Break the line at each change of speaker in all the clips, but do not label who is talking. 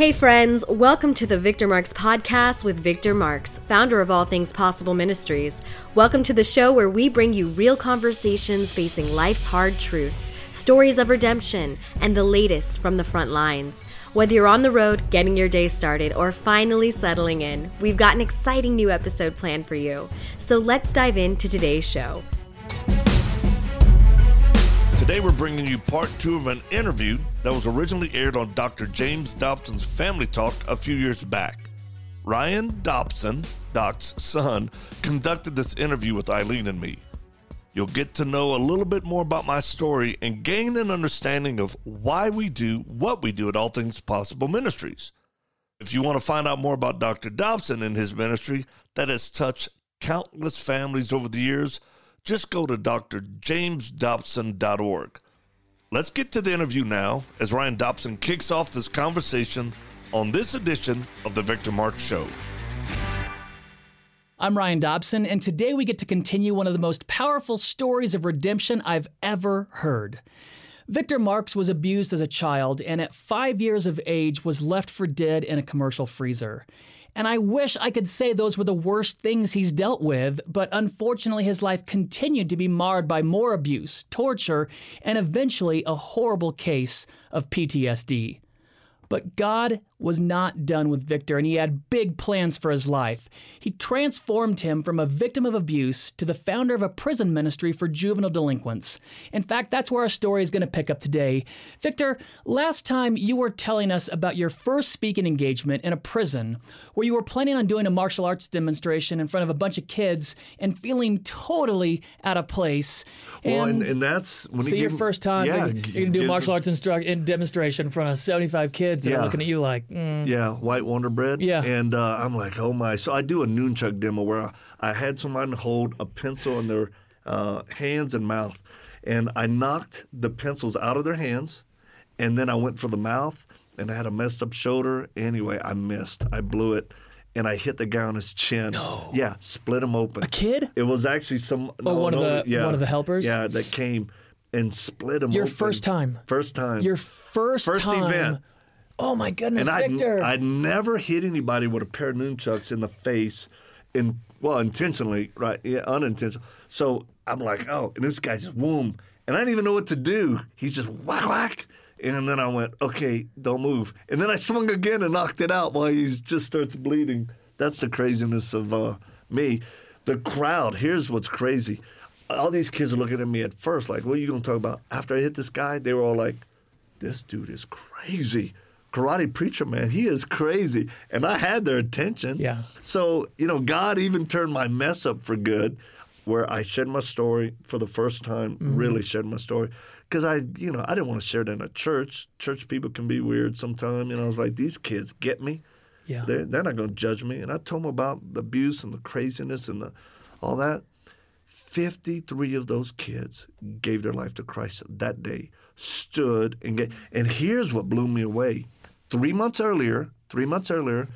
Hey, friends, welcome to the Victor Marx podcast with Victor Marx, founder of All Things Possible Ministries. Welcome to the show where we bring you real conversations facing life's hard truths, stories of redemption, and the latest from the front lines. Whether you're on the road, getting your day started, or finally settling in, we've got an exciting new episode planned for you. So let's dive into today's show.
Today we're bringing you part two of an interview that was originally aired on Dr. James Dobson's Family Talk a few years back. Ryan Dobson, Doc's son, conducted this interview with Eileen and me. You'll get to know a little bit more about my story and gain an understanding of why we do what we do at All Things Possible Ministries. If you want to find out more about Dr. Dobson and his ministry that has touched countless families over the years, just go to drjamesdobson.org. Let's get to the interview now as Ryan Dobson kicks off this conversation on this edition of the Victor Marx Show.
I'm Ryan Dobson, and today we get to continue one of the most powerful stories of redemption I've ever heard. Victor Marx was abused as a child and at five years of age was left for dead in a commercial freezer. And I wish I could say those were the worst things he's dealt with, but unfortunately, his life continued to be marred by more abuse, torture, and eventually a horrible case of PTSD. But God was not done with Victor, and he had big plans for his life. He transformed him from a victim of abuse to the founder of a prison ministry for juvenile delinquents. In fact, that's where our story is going to pick up today. Victor, last time you were telling us about your first speaking engagement in a prison where you were planning on doing a martial arts demonstration in front of a bunch of kids and feeling totally out of place.
Well, and, and that's when
so your first time yeah, you're going to do martial arts instru- in demonstration in front of 75 kids that yeah. are looking at you like, mm.
yeah, white Wonder Bread.
Yeah,
and uh, I'm like, oh my! So I do a nunchuck demo where I, I had someone hold a pencil in their uh, hands and mouth, and I knocked the pencils out of their hands, and then I went for the mouth, and I had a messed up shoulder. Anyway, I missed. I blew it and I hit the guy on his chin.
No.
Yeah, split him open.
A kid?
It was actually some.
Oh, no, one no, of the yeah, one of the helpers.
Yeah, that came and split him.
Your
open.
first time.
First time.
Your first
first
time.
event.
Oh my goodness,
and
Victor!
I'd, I'd never hit anybody with a pair of nunchucks in the face, in well, intentionally, right? Yeah, unintentional. So I'm like, oh, and this guy's just boom, and I didn't even know what to do. He's just whack whack. And then I went, okay, don't move. And then I swung again and knocked it out while he just starts bleeding. That's the craziness of uh, me. The crowd, here's what's crazy. All these kids are looking at me at first like, what are you going to talk about? After I hit this guy, they were all like, this dude is crazy. Karate preacher, man, he is crazy. And I had their attention.
Yeah.
So, you know, God even turned my mess up for good, where I shared my story for the first time, mm-hmm. really shared my story because I, you know, I didn't want to share it in a church. Church people can be weird sometimes. You know, I was like, these kids get me.
Yeah.
They're, they're not going to judge me. And I told them about the abuse and the craziness and the, all that. 53 of those kids gave their life to Christ that day, stood and gave. And here's what blew me away. Three months earlier, three months earlier,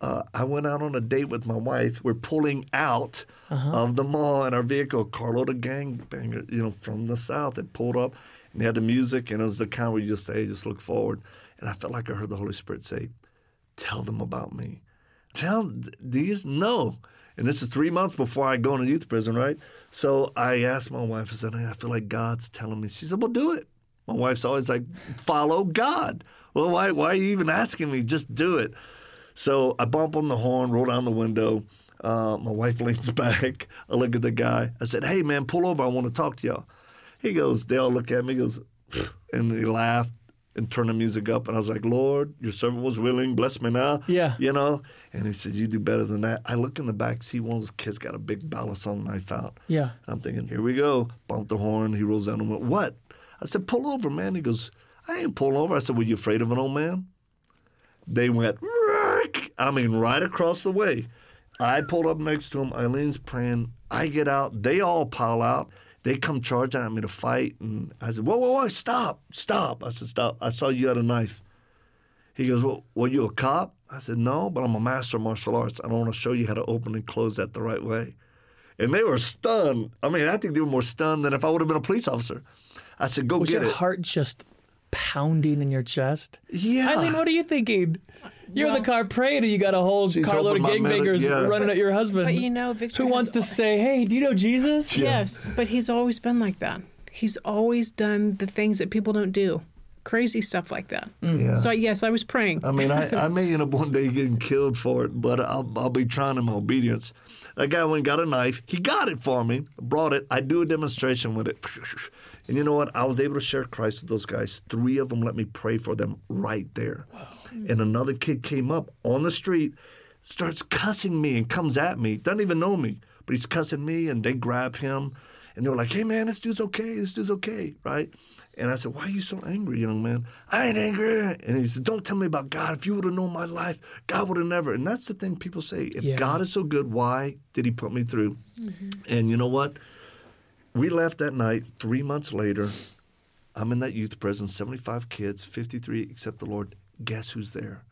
uh, I went out on a date with my wife. We're pulling out uh-huh. of the mall in our vehicle. Carlo the gangbanger, you know, from the south, had pulled up and they had the music, and it was the kind where you just say, just look forward. And I felt like I heard the Holy Spirit say, tell them about me. Tell these no. And this is three months before I go into youth prison, right? So I asked my wife, I said, hey, I feel like God's telling me. She said, well, do it. My wife's always like, follow God. Well, why, why are you even asking me? Just do it. So I bump on the horn, roll down the window. Uh, my wife leans back. I look at the guy. I said, hey, man, pull over. I want to talk to y'all. He goes, they all look at me, he goes, and he laughed and turned the music up. And I was like, Lord, your servant was willing. Bless me now.
Yeah.
You know? And he said, You do better than that. I look in the back, see one of those kids got a big balisong knife out.
Yeah.
I'm thinking, Here we go. Bump the horn. He rolls down and went, What? I said, Pull over, man. He goes, I ain't pulling over. I said, Were you afraid of an old man? They went, I mean, right across the way. I pulled up next to him. Eileen's praying. I get out. They all pile out. They come charging at me to fight, and I said, "Whoa, whoa, whoa! Stop, stop!" I said, "Stop! I saw you had a knife." He goes, "Well, were you a cop?" I said, "No, but I'm a master of martial arts. I don't want to show you how to open and close that the right way." And they were stunned. I mean, I think they were more stunned than if I would have been a police officer. I said, "Go
Was
get
your
it."
heart just pounding in your chest.
Yeah.
Eileen, what are you thinking? You're in the car praying and you got a whole
She's
carload of
hoping my
gangbangers
yeah.
running at your husband.
But you know, Victor
Who wants to
al-
say, hey, do you know Jesus?
Yes, but he's always been like that. He's always done the things that people don't do, crazy stuff like that. Mm.
Yeah.
So yes, I was praying.
I mean, I, I may end up one day getting killed for it, but I'll, I'll be trying in my obedience. That guy went and got a knife. He got it for me, brought it. I do a demonstration with it. And you know what? I was able to share Christ with those guys. Three of them let me pray for them right there. And another kid came up on the street, starts cussing me and comes at me. Doesn't even know me, but he's cussing me, and they grab him. And they're like, hey, man, this dude's okay. This dude's okay, right? And I said, Why are you so angry, young man? I ain't angry. And he said, Don't tell me about God. If you would have known my life, God would have never. And that's the thing people say. If
Yeah.
God is so good, why did he put me through? Mm-hmm. And you know what? We left that night. Three months later, I'm in that youth prison, 75 kids, 53 except the Lord. Guess who's there?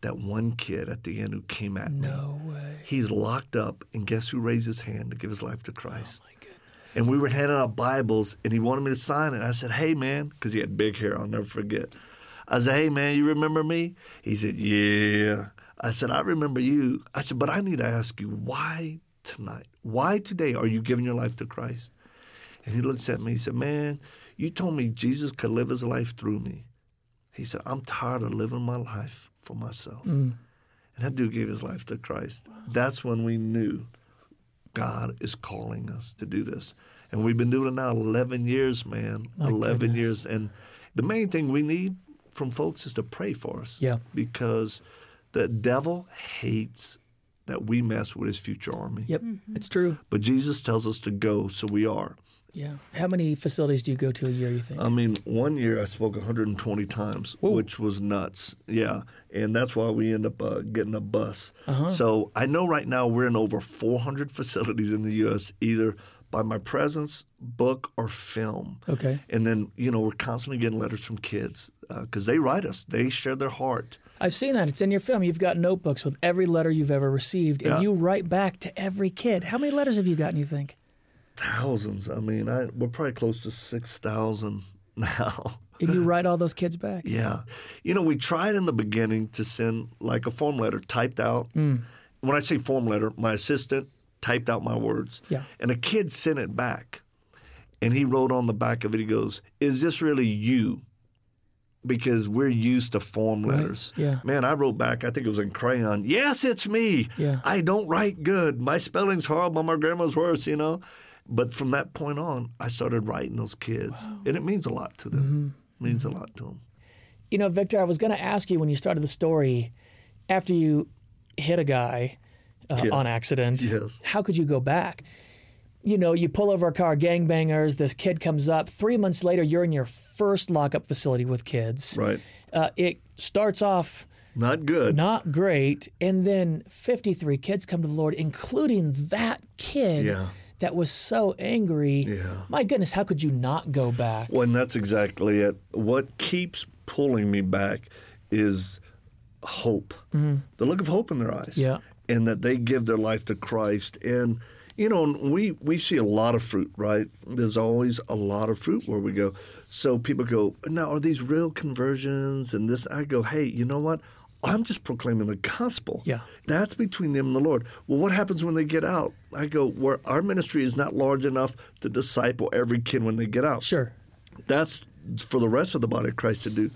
That one kid at the end who came at me.
No way.
He's locked up, and guess who raised his hand to give his life to Christ?
Oh, My goodness.
And we were handing out Bibles, and he wanted me to sign it. I said, "Hey, man," because he had big hair. I'll never forget. I said, "Hey, man, you remember me?" He said, "Yeah." I said, "I remember you." I said, "But I need to ask you why tonight? Why today are you giving your life to Christ?" And he looks at me. He said, "Man, you told me Jesus could live his life through me." He said, "I'm tired of living my life for myself." Mm. And that dude gave his life to Christ. That's when we knew God is calling us to do this. And we've been doing it now 11 years, man.
My
11
goodness.
years. And the main thing we need from folks is to pray for us.
Yeah.
Because the devil hates that we mess with his future army.
Yep, mm-hmm. it's true.
But Jesus tells us to go, so we are.
Yeah. How many facilities do you go to a year, you think?
I mean, one year I spoke 120 times, which was nuts. Yeah, and that's why we end up uh, getting a bus.
Uh-huh.
So I know right now we're in over 400 facilities in the U.S. either by my presence, book, or film.
Okay.
And then you know we're constantly getting letters from kids because they write us. They share their heart.
I've seen that. It's in your film. You've got notebooks with every letter you've ever received, and
Yeah.
you write back to every kid. How many letters have you gotten, you think?
Thousands. I mean, I, we're probably close to 6,000 now.
And you write all those kids back?
Yeah. You know, we tried in the beginning to send like a form letter typed out.
Mm.
When I say form letter, my assistant typed out my words.
Yeah.
And a kid sent it back. And he wrote on the back of it, he goes, Is this really you? Because we're used to form letters.
yeah.
Man, I wrote back, I think it was in crayon, Yes, it's me.
Yeah.
I don't write good. My spelling's horrible. My grandma's worse, you know? But from that point on, I started writing those kids. And it means a lot to them.
Mm-hmm.
means a lot to them.
You know, Victor, I was going to ask you when you started the story, after you hit a guy uh,
Yeah.
on accident,
Yes.
how could you go back? You know, you pull over a car, gangbangers, this kid comes up. Three months later, you're in your first lockup facility with kids.
Right.
Uh, it starts off
Not good.
not great, and then 53 kids come to the Lord, including that kid
Yeah.
That was so angry.
Yeah.
My goodness, how could you not go back?
Well, and that's exactly it. What keeps pulling me back is hope. The look of hope in their eyes.
Mm-hmm. Yeah.
And that they give their life to Christ. And, you know, we, we see a lot of fruit, right? There's always a lot of fruit where we go. So people go, now, are these real conversions? And this, I go, hey, you know what? I'm just proclaiming the gospel.
Yeah.
That's between them and the Lord. Well, what happens when they get out? I go, where our ministry is not large enough to disciple every kid when they get out.
Sure.
That's for the rest of the body of Christ to do.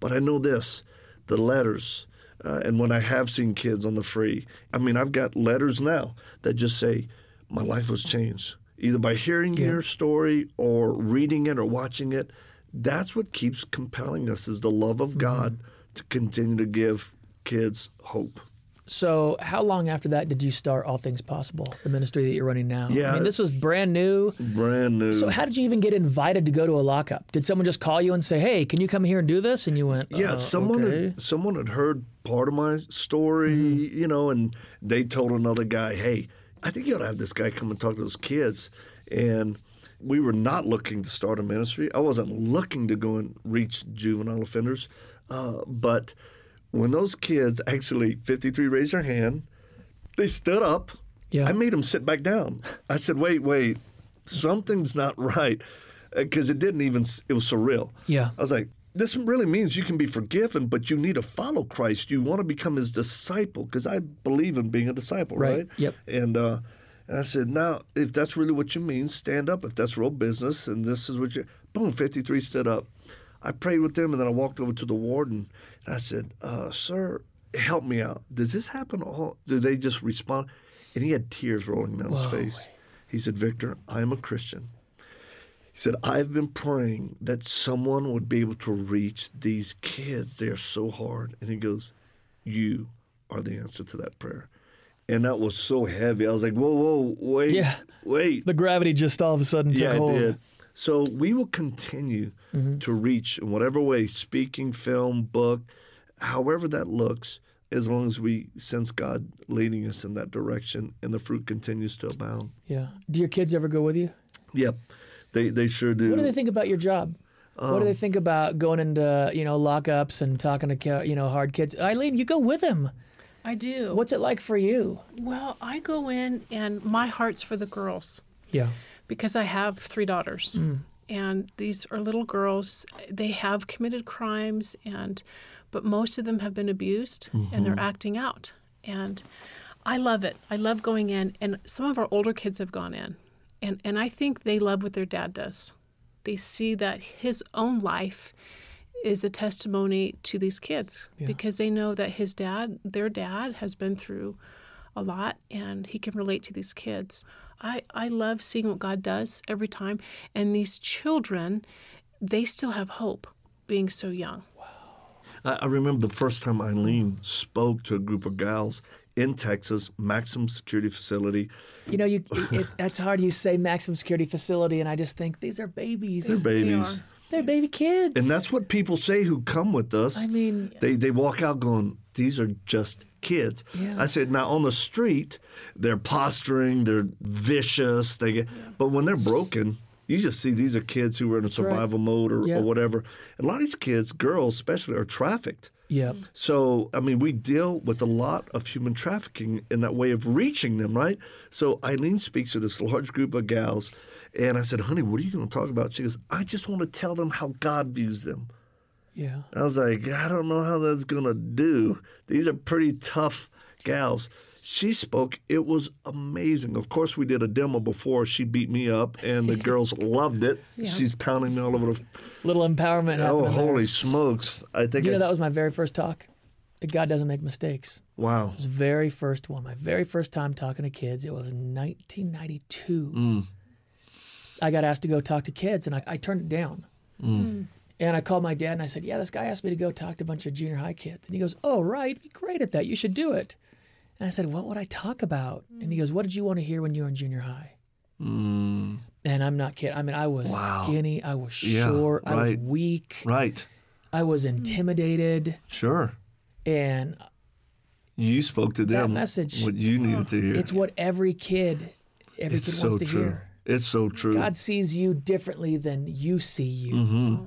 But I know this the letters, uh, and when I have seen kids on the free, I mean, I've got letters now that just say, my life was changed, either by hearing your story or reading it or watching it. That's what keeps compelling us is the love
Mm-hmm.
of God to continue to give kids hope.
So, how long after that did you start All Things Possible, the ministry that you're running now? I
Yeah.
mean, this was brand new.
Brand new.
So, how did you even get invited to go to a lockup? Did someone just call you and say, "Hey, can you come here and do this?" And you went,
Yeah,
uh,
someone
okay.
had, someone had heard part of my story,
Mm-hmm.
you know, and they told another guy, "Hey, I think you ought to have this guy come and talk to those kids." And we were not looking to start a ministry. I wasn't looking to go and reach juvenile offenders, uh, but when those kids actually 53 raised their hand, they stood up.
Yeah.
I made them sit back down. I said, "Wait, wait, something's not right," because it didn't even. It was surreal.
Yeah.
I was like, this really means you can be forgiven, but you need to follow Christ. You want to become his disciple because I believe in being a disciple,
Right.
right?
Yep.
And, uh, and I said, now, if that's really what you mean, stand up. If that's real business and this is what you, boom, 53 stood up. I prayed with them and then I walked over to the warden and I said, uh, sir, help me out. Does this happen all? Do they just respond? And he had tears rolling down his face. He said, Victor, I am a Christian. He said, I've been praying that someone would be able to reach these kids. They are so hard. And he goes, You are the answer to that prayer. And that was so heavy. I was like, Whoa, whoa, wait,
Yeah.
wait.
The gravity just all of a sudden took
yeah,
hold.
did. So we will continue to reach in whatever way, speaking, film, book, however that looks, as long as we sense God leading us in that direction and the fruit continues to abound.
Yeah. Do your kids ever go with you?
Yep. They, they sure do.
What do they think about your job? what
Um,
do they think about going into you know lockups and talking to you know hard kids? Eileen, you go with them.
I do.
What's it like for you?
Well, I go in and my heart's for the girls
Yeah.
Because I have three daughters. Mm. And these are little girls. They have committed crimes and but most of them have been abused and mm-hmm. they're acting out. And I love it. I love going in and some of our older kids have gone in. And and I think they love what their dad does. They see that his own life is a testimony to these kids because they know that his dad, their dad, has been through a lot and he can relate to these kids. I, I love seeing what God does every time. And these children, they still have hope being so young.
I, I remember the first time Eileen spoke to a group of gals in Texas, maximum security facility.
You know, you it, that's hard. You say maximum security facility, and I just think these are babies.
They're babies.
are.
They're baby kids.
And that's what people say who come with us.
I mean-
they they walk out going, "These are just kids."
Yeah.
I said, "Now on the street, they're posturing, they're vicious, they get, but when they're broken." You just see these are kids who are in a survival mode or,
Yeah.
or whatever. And a lot of these kids, girls especially, are trafficked.
Yep. Mm-hmm.
So, I mean, we deal with a lot of human trafficking in that way of reaching them, right? So, Eileen speaks to this large group of gals, and I said, honey, what are you going to talk about? She goes, I just want to tell them how God views them.
Yeah.
I was like, I don't know how that's going to do. These are pretty tough gals. She spoke. It was amazing. Of course, we did a demo before. She beat me up, and the girls loved it. She's pounding me all over the.
Little empowerment
Oh,
happening. there.
holy smokes! I think
Do you know that was my very first talk? God doesn't make mistakes.
wow.
It was very first one. My very first time talking to kids. It was 1992.
Mm.
I got asked to go talk to kids, and I, I turned it down.
Mm.
And I called my dad and I said, "Yeah, this guy asked me to go talk to a bunch of junior high kids." And he goes, "Oh, right, be great at that. You should do it." And I said, "What would I talk about?" And he goes, "What did you want to hear when you were in junior high?" And I'm not kidding. I mean, I was
Mm. Wow.
skinny. I was
Yeah,
short. I was weak.
Right.
I was intimidated.
Sure.
And
You spoke to them.
That message-
What you needed to hear.
it's what every kid, every
It's
kid
so
wants to
true.
hear.
It's so true.
God sees you differently than you see you.
Mm-hmm.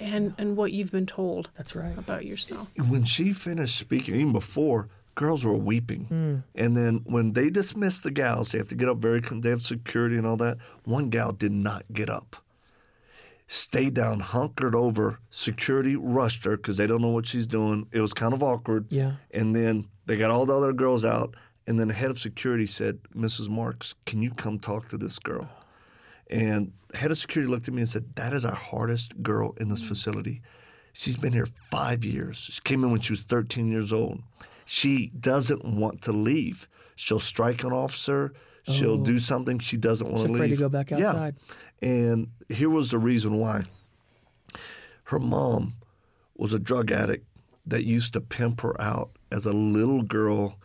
And, and what you've been told
That's right.
about yourself.
when she finished speaking, even before, girls were weeping.
Mm.
And then when they dismissed the gals, they have to get up very, they have security and all that. One gal did not get up. Stayed down, hunkered over. Security rushed her because they don't know what she's doing. It was kind of awkward.
Yeah.
And then they got all the other girls out. And then the head of security said, Mrs. Marx, can you come talk to this girl? And head of security looked at me and said, That is our hardest girl in this facility. She's been here five years. She came in when she was 13 years old. She doesn't want to leave. She'll strike an officer. She'll oh. do something she doesn't want
Oh. She's
to leave.
afraid to go back outside.
Yeah. And here was the reason why. Her mom was a drug addict that used to pimp her out as a little girl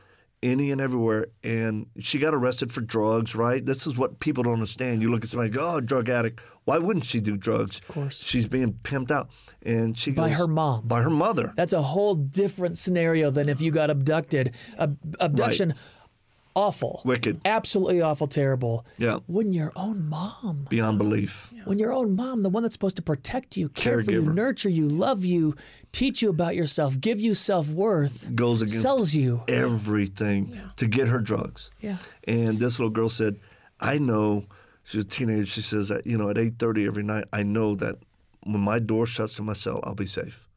any and everywhere. And she got arrested for drugs, right? This is what people don't understand. You look at somebody go, oh, drug addict. Why wouldn't she do drugs? Of
course.
She's being pimped out. And she
By
goes-
her mom.
By her mother.
That's a whole different scenario than if you got abducted. Ab- abduction, awful.
Wicked.
Absolutely awful, terrible.
Yeah.
When your own mom,
Beyond belief.
when your own mom, the one that's supposed to protect you, care for you, nurture you, love you, teach you about yourself, give you self worth,
Goes against
sells you.
everything to get her drugs.
Yeah.
And this little girl said, I know, she's a teenager, she says that, you know, at 8.30 every night, I know that when my door shuts to my cell, I'll be safe.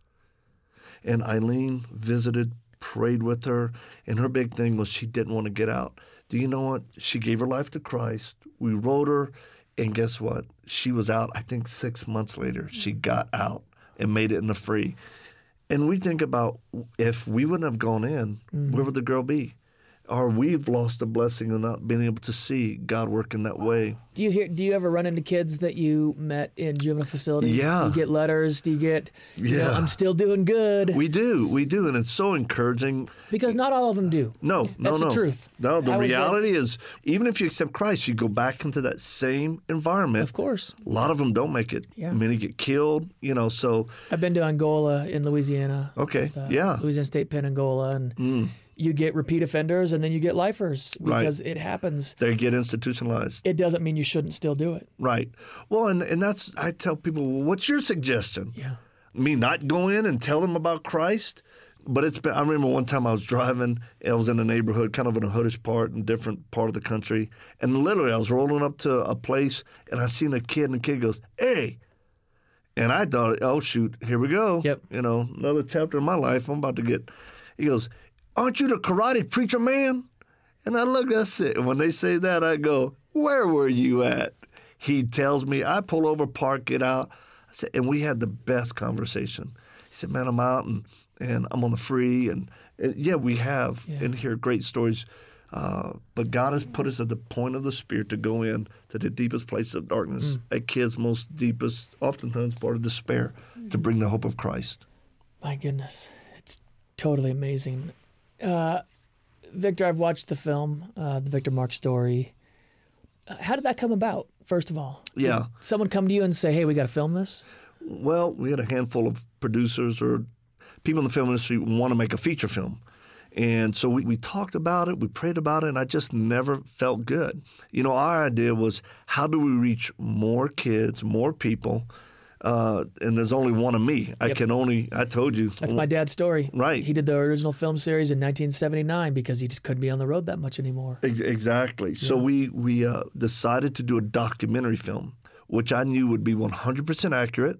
And Eileen visited, prayed with her, and her big thing was she didn't want to get out. Do you know what? She gave her life to Christ. We wrote her, and guess what? She was out, I think six months later. She got out and made it in the free. And we think about if we wouldn't have gone in, where mm-hmm. would the girl be? Or we've lost the blessing of not being able to see God work in that way.
Do you hear? Do you ever run into kids that you met in juvenile facilities?
Yeah.
Do you get letters? Do you get? You know,
Yeah.
I'm still doing good.
We do, we do, and it's so encouraging.
because not all of them do.
No, no,
That's
no.
the truth.
No, the
I
reality is, even if you accept Christ, you go back into that same environment.
Of course.
A lot of them don't make it.
Yeah.
Many get killed, you know, so,
I've been to Angola in Louisiana.
okay,
uh,
yeah. Mm.
Louisiana State Pen Angola, and you get repeat offenders, and then you get lifers
Right.
because it happens.
They get institutionalized.
It doesn't mean you shouldn't still do it.
Right. Well, and, and that's, I tell people, well, what's your suggestion?
Yeah.
Me not go in and tell them about Christ? But it's been, I remember one time I was driving, I was in a neighborhood, kind of in a hoodish part, in a different part of the country. And literally, I was rolling up to a place and I seen a kid, and the kid goes, Hey. And I thought, oh, shoot, here we go.
Yep.
You know, another chapter in my life. I'm about to get. He goes, Aren't you the karate preacher man? And I look, it. And when they say that, I go, Where were you at? He tells me, I pull over, park, get out. I said, and we had the best conversation. He said, Man, I'm out and, and I'm on the free. And, and yeah, we have and hear great stories. Uh, but God has put us at the point of the Spirit to go in to the deepest place of darkness, a kid's most deepest, oftentimes part of despair, to bring the hope of Christ.
My goodness, it's totally amazing. Uh, Victor, I've watched the film, uh, the Victor Marx story. Uh, how did that come about? First of all,
Yeah.
Did someone come to you and say, "Hey, we got to film this."
Well, we had a handful of producers or people in the film industry want to make a feature film. And so we, we talked about it, we prayed about it, and I just never felt good. You know, our idea was how do we reach more kids, more people? Uh, and there's only one of me. I can only, I told you.
That's my dad's story.
Right.
He did the original film series in 1979 because he just couldn't be on the road that much anymore.
Ex- Exactly. So we we uh, decided to do a documentary film, which I knew would be 100% accurate,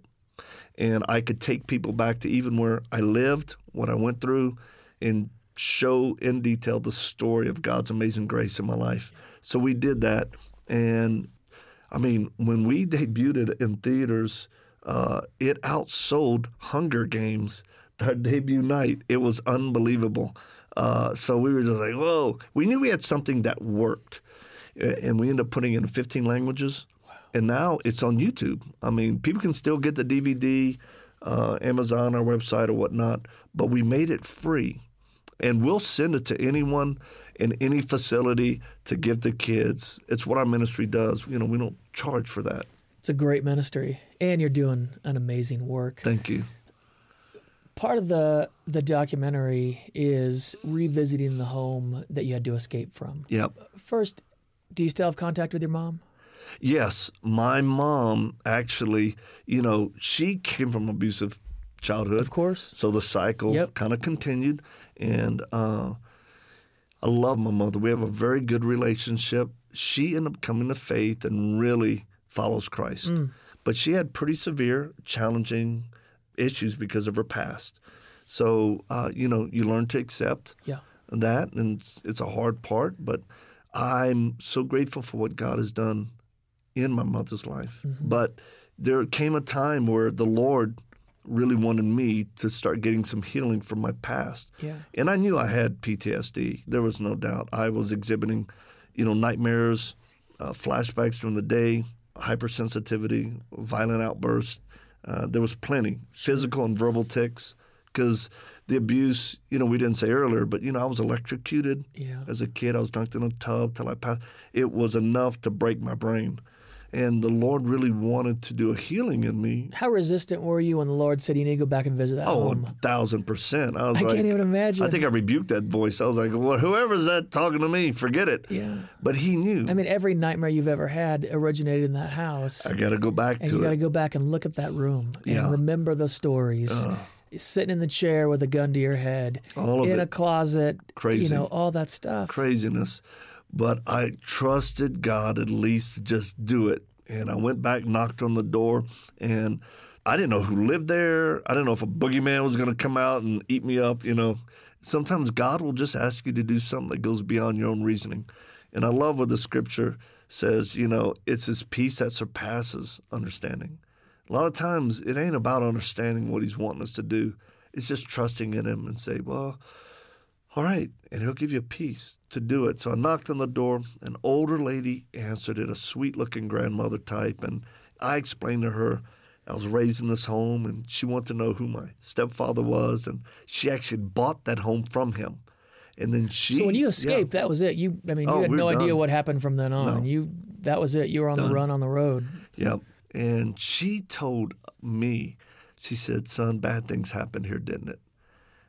and I could take people back to even where I lived, what I went through, and show in detail the story of God's amazing grace in my life. So we did that, and I mean, when we debuted it in theaters, uh, it outsold Hunger Games. Our debut night, it was unbelievable. Uh, so we were just like, whoa. We knew we had something that worked, and we ended up putting it in 15 languages. And now it's on YouTube. I mean, people can still get the DVD, uh, Amazon, our website, or whatnot, but we made it free and we'll send it to anyone in any facility to give to kids. It's what our ministry does. You know, we don't charge for that.
It's a great ministry, and you're doing an amazing work.
Thank you.
Part of the the documentary is revisiting the home that you had to escape from.
Yep.
First, do you still have contact with your mom?
Yes, my mom actually, you know, she came from abusive childhood.
Of course.
So the cycle
Yep.
kind of continued. And uh, I love my mother. We have a very good relationship. She ended up coming to faith and really follows Christ.
Mm.
But she had pretty severe, challenging issues because of her past. So, uh, you know, you learn to accept
Yeah.
that, and it's, it's a hard part. But I'm so grateful for what God has done in my mother's life.
Mm-hmm.
But there came a time where the Lord really wanted me to start getting some healing from my past.
Yeah.
And I knew I had PTSD. There was no doubt. I was exhibiting, you know, nightmares, uh, flashbacks during the day, hypersensitivity, violent outbursts. Uh, there was plenty, physical and verbal tics, because the abuse, you know, we didn't say earlier, but, you know, I was electrocuted
Yeah.
as a kid. I was dunked in a tub till I passed. It was enough to break my brain. And the Lord really wanted to do a healing in me.
How resistant were you when the Lord said you need to go back and visit that
Oh,
home?
a thousand percent. I was
I
like,
can't even imagine.
I think I rebuked that voice. I was like, well, whoever's that talking to me, forget it.
Yeah.
But he knew.
I mean, every nightmare you've ever had originated in that house.
I got to go back
and
to
you got to go back and look at that room and
Yeah.
remember the stories. Uh. Sitting in the chair with a gun to your head,
All of
in
it.
a closet,
crazy, you
know, all that stuff.
Craziness. But I trusted God at least to just do it. And I went back, knocked on the door, and I didn't know who lived there. I didn't know if a boogeyman was going to come out and eat me up. You know, sometimes God will just ask you to do something that goes beyond your own reasoning. And I love what the scripture says. You know, it's His peace that surpasses understanding. A lot of times, it ain't about understanding what He's wanting us to do. It's just trusting in Him and say, well. All right, and he'll give you peace to do it. So I knocked on the door. An older lady answered it, a sweet looking grandmother type. And I explained to her I was raised in this home, and she wanted to know who my stepfather was, and she actually bought that home from him. And then she.
So when you escaped,
yeah.
that was it. You, I mean, you
Oh,
had
we
no idea
done.
what happened from then on.
No.
You, that was it. You were on the run on the road.
Yep. And she told me, she said, son, bad things happened here, didn't it?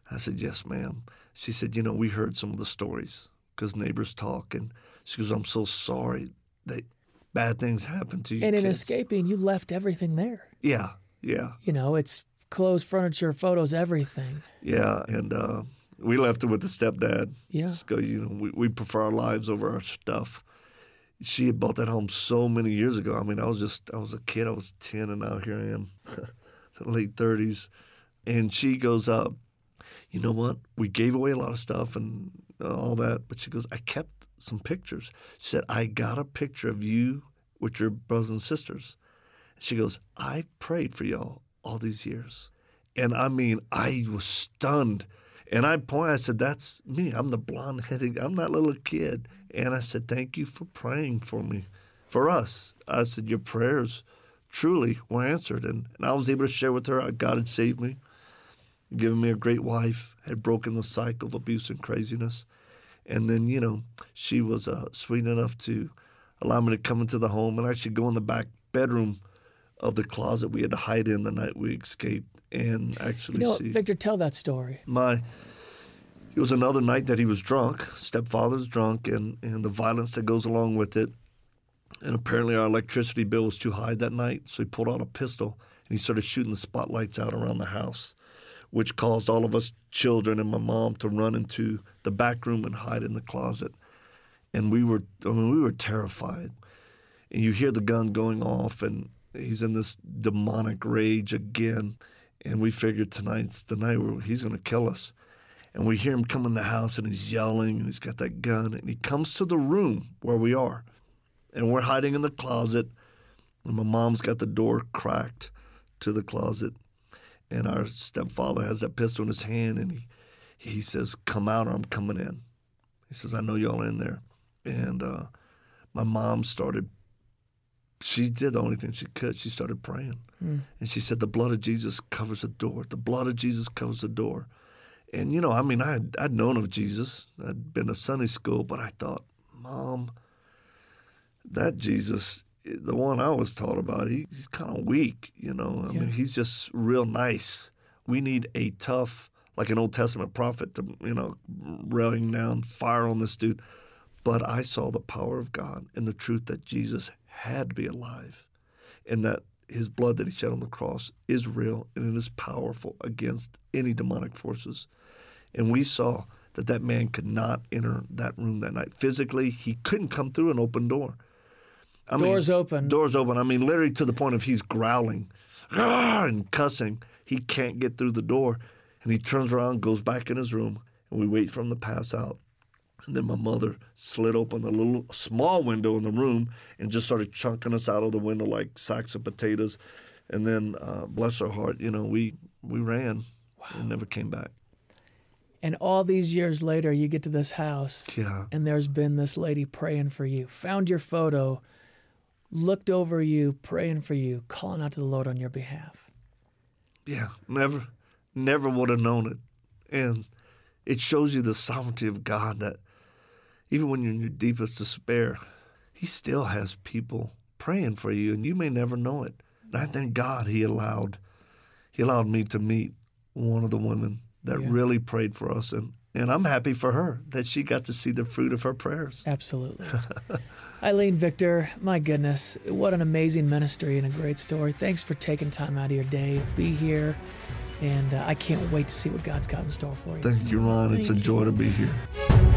I said, yes, ma'am. She said, you know, we heard some of the stories because neighbors talk. And she goes, I'm so sorry that bad things happened to you.
And in
kids."
escaping, you left everything there.
Yeah, yeah,
You know, it's clothes, furniture, photos, everything.
yeah. And uh, we left it with the stepdad.
Yeah.
Just go, you know, we, we prefer our lives over our stuff. She had bought that home so many years ago. I mean, I was just, I was a kid. I was 10, and now here I am, late 30s. And she goes up, you know what? We gave away a lot of stuff and uh, all that. But she goes, I kept some pictures. She said, I got a picture of you with your brothers and sisters. She goes, I prayed for y'all all these years. And I mean, I was stunned. And I point, I said, That's me. I'm the blonde headed, I'm that little kid. And I said, Thank you for praying for me, for us. I said, Your prayers truly were answered. And, and I was able to share with her how God had saved me, given me a great wife, had broken the cycle of abuse and craziness. And then, you know, she was uh, sweet enough to allow me to come into the home and actually go in the back bedroom of the closet we had to hide in the night we escaped and actually
You know,
see
Victor, tell that story.
my it was another night that he was drunk stepfather's drunk and and the violence that goes along with it and apparently our electricity bill was too high that night so he pulled out a pistol and he started shooting the spotlights out around the house which caused all of us children and my mom to run into the back room and hide in the closet. And we were i mean we were terrified. And you hear the gun going off and he's in this demonic rage again. And we figured tonight's the night where he's going to kill us. And we hear him come in the house and he's yelling and he's got that gun. And he comes to the room where we are. And we're hiding in the closet. And my mom's got the door cracked to the closet and our stepfather has that pistol in his hand and he he says come out or i'm coming in he says i know y'all in there and uh, my mom started she did the only thing she could. She started praying. And she said, The blood of Jesus covers the door. The blood of Jesus covers the door. And, you know, I mean, I had, I'd known of Jesus. I'd been to Sunday school, but I thought, Mom, that Jesus, the one I was taught about, he, he's kind of weak, you know. I
Yeah.
mean, he's just real nice. We need a tough, like an Old Testament prophet to, you know, railing down fire on this dude. But I saw the power of God and the truth that Jesus had to be alive and that his blood that he shed on the cross is real and it is powerful against any demonic forces. And we saw that that man could not enter that room that night. Physically, he couldn't come through an open door. I
Doors
mean,
open.
Doors open. I mean, literally to the point of he's growling "Ah," and cussing. He can't get through the door. And he turns around, goes back in his room, and we wait for him to pass out. And then my mother slid open a little small window in the room and just started chunking us out of the window like sacks of potatoes. And then, uh, bless her heart, you know, we we ran and never came back.
And all these years later, you get to this house,
Yeah.
and there's been this lady praying for you, found your photo, looked over you, praying for you, calling out to the Lord on your behalf.
Yeah, never, never would have known it. And it shows you the sovereignty of God that even when you're in your deepest despair, He still has people praying for you, and you may never know it. And I thank God He allowed He allowed me to meet one of the women that
Yeah.
really prayed for us, and and I'm happy for her that she got to see the fruit of her prayers.
Absolutely. Eileen Victor, my goodness, what an amazing ministry and a great story. Thanks for taking time out of your day, be here, and uh, I can't wait to see what God's got in store for you.
Thank you, Ron. It's a joy
you.
to be here.